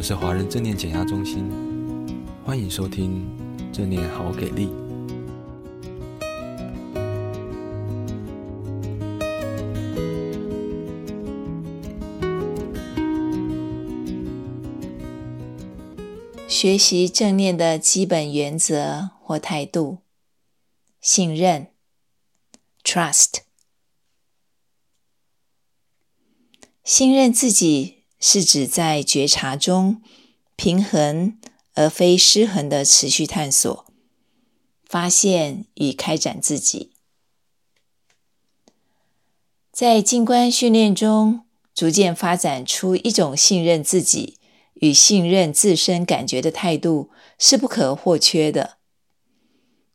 们是华人正念减压中心，欢迎收听正念好给力。学习正念的基本原则或态度：信任 （Trust）。信任自己是指在觉察中平衡而非失衡的持续探索、发现与开展自己。在静观训练中，逐渐发展出一种信任自己与信任自身感觉的态度是不可或缺的。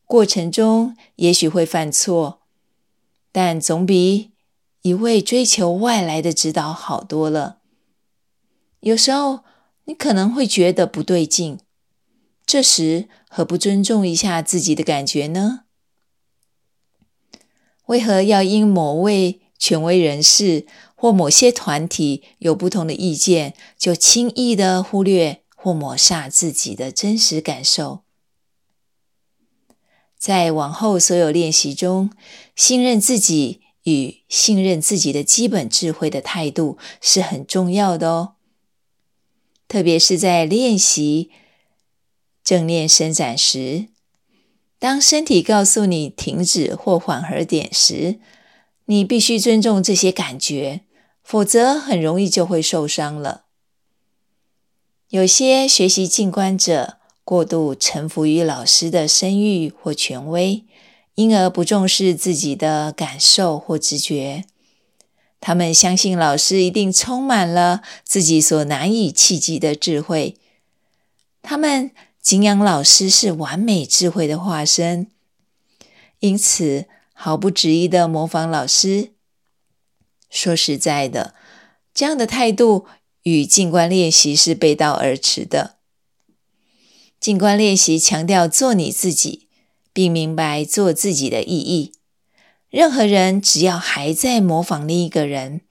过程中也许会犯错，但总比一味追求外来的指导好多了。有时候你可能会觉得不对劲，这时何不尊重一下自己的感觉呢？为何要因某位权威人士或某些团体有不同的意见，就轻易地忽略或抹煞自己的真实感受？在往后所有练习中，信任自己。与信任自己的基本智慧的态度是很重要的哦，特别是在练习正念伸展时，当身体告诉你停止或缓和点时，你必须尊重这些感觉，否则很容易就会受伤了。有些学习静观者过度臣服于老师的声誉或权威。因而不重视自己的感受或直觉，他们相信老师一定充满了自己所难以企及的智慧。他们敬仰老师是完美智慧的化身，因此毫不迟疑地模仿老师。说实在的，这样的态度与静观练习是背道而驰的。静观练习强调做你自己。并明白做自己的意义。任何人只要还在模仿另一个人，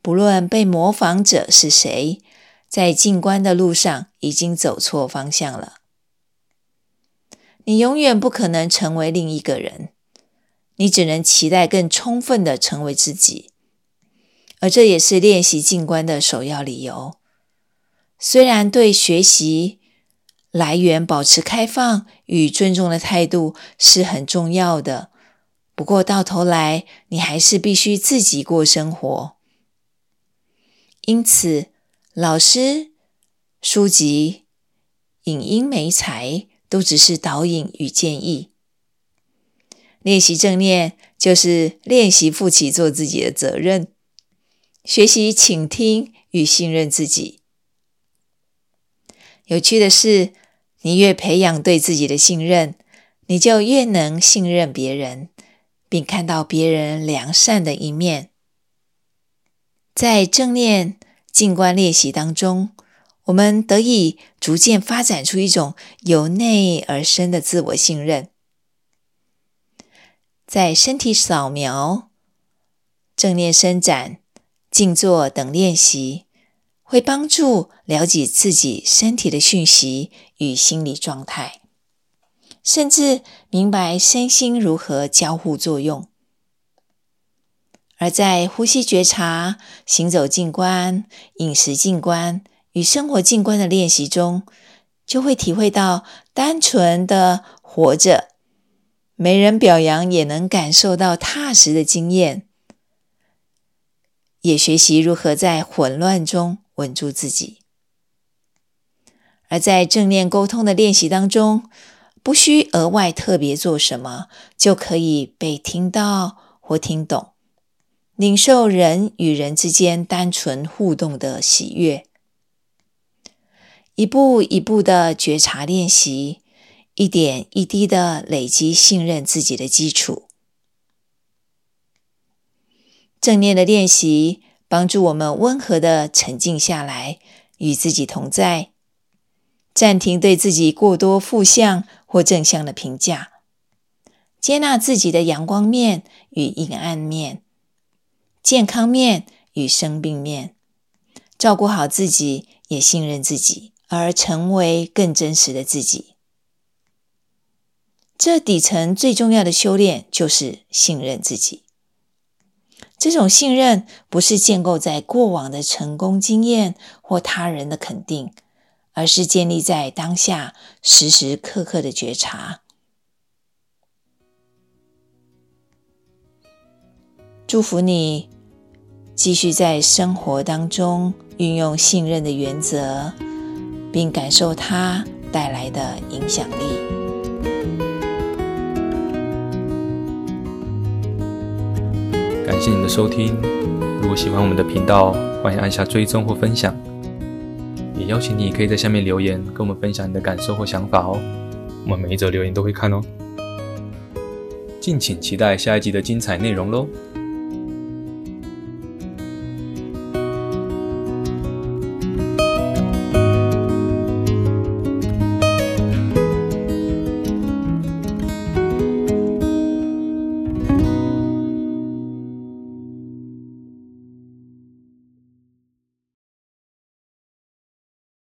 不论被模仿者是谁，在静观的路上已经走错方向了。你永远不可能成为另一个人，你只能期待更充分的成为自己。而这也是练习静观的首要理由。虽然对学习，来源保持开放与尊重的态度是很重要的，不过到头来你还是必须自己过生活。因此，老师、书籍、影音媒材都只是导引与建议。练习正念就是练习负起做自己的责任，学习倾听与信任自己。有趣的是，你越培养对自己的信任，你就越能信任别人，并看到别人良善的一面。在正念静观练习当中，我们得以逐渐发展出一种由内而生的自我信任。在身体扫描、正念伸展、静坐等练习。会帮助了解自己身体的讯息与心理状态，甚至明白身心如何交互作用。而在呼吸觉察、行走静观、饮食静观与生活静观的练习中，就会体会到单纯的活着，没人表扬也能感受到踏实的经验，也学习如何在混乱中。稳住自己，而在正念沟通的练习当中，不需额外特别做什么，就可以被听到或听懂，领受人与人之间单纯互动的喜悦。一步一步的觉察练习，一点一滴的累积信任自己的基础。正念的练习。帮助我们温和的沉静下来，与自己同在，暂停对自己过多负向或正向的评价，接纳自己的阳光面与阴暗面，健康面与生病面，照顾好自己，也信任自己，而成为更真实的自己。这底层最重要的修炼就是信任自己。这种信任不是建构在过往的成功经验或他人的肯定，而是建立在当下时时刻刻的觉察。祝福你继续在生活当中运用信任的原则，并感受它带来的影响力。感谢你的收听。如果喜欢我们的频道，欢迎按下追踪或分享。也邀请你可以在下面留言，跟我们分享你的感受或想法哦。我们每一则留言都会看哦。敬请期待下一集的精彩内容喽。